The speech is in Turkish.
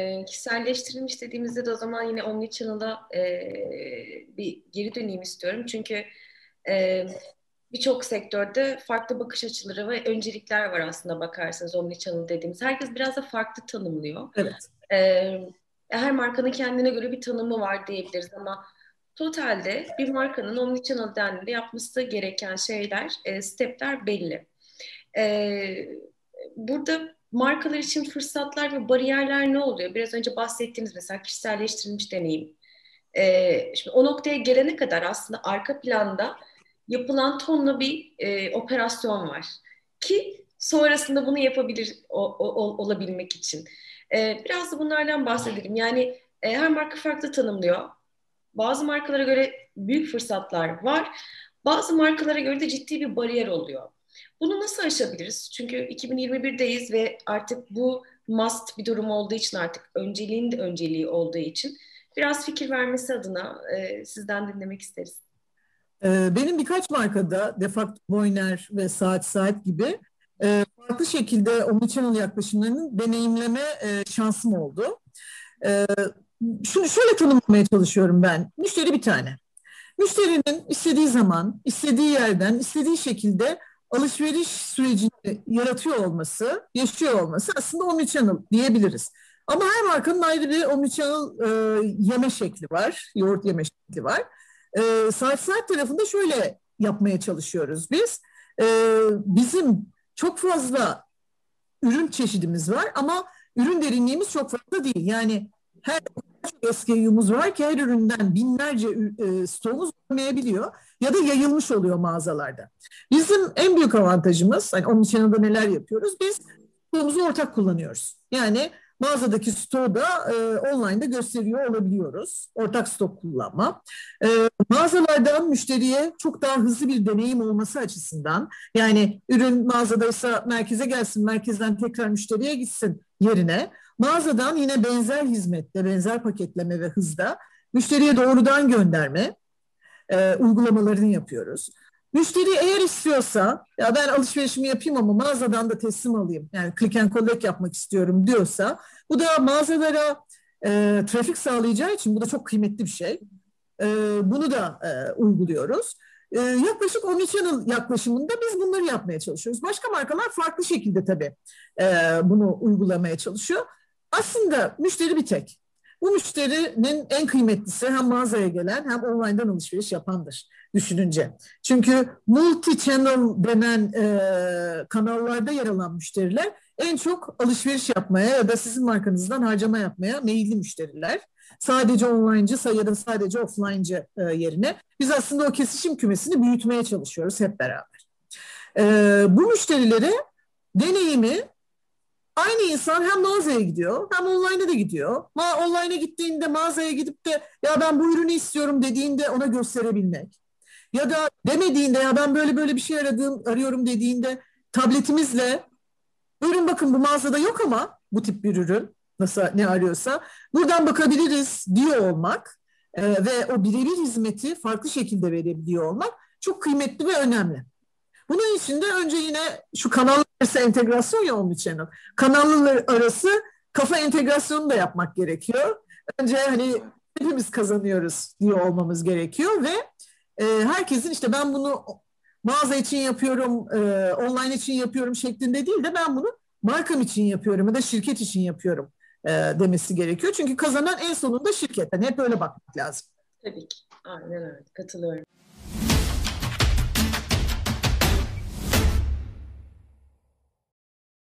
E, kişiselleştirilmiş dediğimizde de o zaman yine Omnichannel'a e, bir geri döneyim istiyorum. Çünkü e, birçok sektörde farklı bakış açıları ve öncelikler var aslında bakarsanız Omnichannel dediğimiz. Herkes biraz da farklı tanımlıyor. Evet. E, her markanın kendine göre bir tanımı var diyebiliriz ama totalde bir markanın Omnichannel dendiğinde yapması gereken şeyler, e, stepler belli. E, burada markalar için fırsatlar ve bariyerler ne oluyor? Biraz önce bahsettiğiniz mesela kişiselleştirilmiş deneyim. Ee, şimdi o noktaya gelene kadar aslında arka planda yapılan tonla bir e, operasyon var. Ki sonrasında bunu yapabilir o, o, olabilmek için. Ee, biraz da bunlardan bahsedelim. Yani e, her marka farklı tanımlıyor. Bazı markalara göre büyük fırsatlar var. Bazı markalara göre de ciddi bir bariyer oluyor. Bunu nasıl aşabiliriz? Çünkü 2021'deyiz ve artık bu must bir durum olduğu için artık önceliğin de önceliği olduğu için biraz fikir vermesi adına e, sizden dinlemek isteriz. Ee, benim birkaç markada Defakt Boyner ve Saat Saat gibi e, farklı şekilde omnichannel yaklaşımlarının deneyimleme e, şansım oldu. E, şunu şöyle tanımlamaya çalışıyorum ben. Müşteri bir tane. Müşterinin istediği zaman, istediği yerden, istediği şekilde alışveriş sürecini yaratıyor olması, yaşıyor olması aslında omnichannel diyebiliriz. Ama her markanın ayrı bir omnichannel e, yeme şekli var, yoğurt yeme şekli var. E, saat saat tarafında şöyle yapmaya çalışıyoruz biz. E, bizim çok fazla ürün çeşidimiz var ama ürün derinliğimiz çok fazla değil. Yani her çok SKU'muz var ki her üründen binlerce e, stoğumuz olmayabiliyor ya da yayılmış oluyor mağazalarda. Bizim en büyük avantajımız, hani onun için de neler yapıyoruz? Biz stoğumuzu ortak kullanıyoruz. Yani mağazadaki stoğu da e, online'da gösteriyor olabiliyoruz. Ortak stok kullanma. E, mağazalardan müşteriye çok daha hızlı bir deneyim olması açısından yani ürün mağazadaysa merkeze gelsin, merkezden tekrar müşteriye gitsin yerine mağazadan yine benzer hizmette, benzer paketleme ve hızda müşteriye doğrudan gönderme e, uygulamalarını yapıyoruz. Müşteri eğer istiyorsa ya ben alışverişimi yapayım ama mağazadan da teslim alayım yani click and collect yapmak istiyorum diyorsa bu da mağazalara e, trafik sağlayacağı için bu da çok kıymetli bir şey. E, bunu da e, uyguluyoruz. E, yaklaşık omnichannel yaklaşımında biz bunları yapmaya çalışıyoruz. Başka markalar farklı şekilde tabii e, bunu uygulamaya çalışıyor. Aslında müşteri bir tek. Bu müşterinin en kıymetlisi hem mağazaya gelen hem online'dan alışveriş yapandır düşününce. Çünkü multi-channel denen e, kanallarda yer alan müşteriler en çok alışveriş yapmaya ya da sizin markanızdan harcama yapmaya meyilli müşteriler. Sadece online'cı ya da sadece offline'cı e, yerine biz aslında o kesişim kümesini büyütmeye çalışıyoruz hep beraber. E, bu müşterilere deneyimi Aynı insan hem mağazaya gidiyor hem online'a da gidiyor. Ma online'a gittiğinde mağazaya gidip de ya ben bu ürünü istiyorum dediğinde ona gösterebilmek. Ya da demediğinde ya ben böyle böyle bir şey aradığım, arıyorum dediğinde tabletimizle ürün bakın bu mağazada yok ama bu tip bir ürün nasıl ne arıyorsa buradan bakabiliriz diyor olmak e, ve o birebir hizmeti farklı şekilde verebiliyor olmak çok kıymetli ve önemli. Bunun için de önce yine şu kanallar arası entegrasyon ya onun için. Kanallar arası kafa entegrasyonu da yapmak gerekiyor. Önce hani hepimiz kazanıyoruz diyor olmamız gerekiyor ve e, herkesin işte ben bunu mağaza için yapıyorum, e, online için yapıyorum şeklinde değil de ben bunu markam için yapıyorum ya da şirket için yapıyorum e, demesi gerekiyor. Çünkü kazanan en sonunda şirket. Yani hep öyle bakmak lazım. Tabii ki. Aynen öyle. Katılıyorum.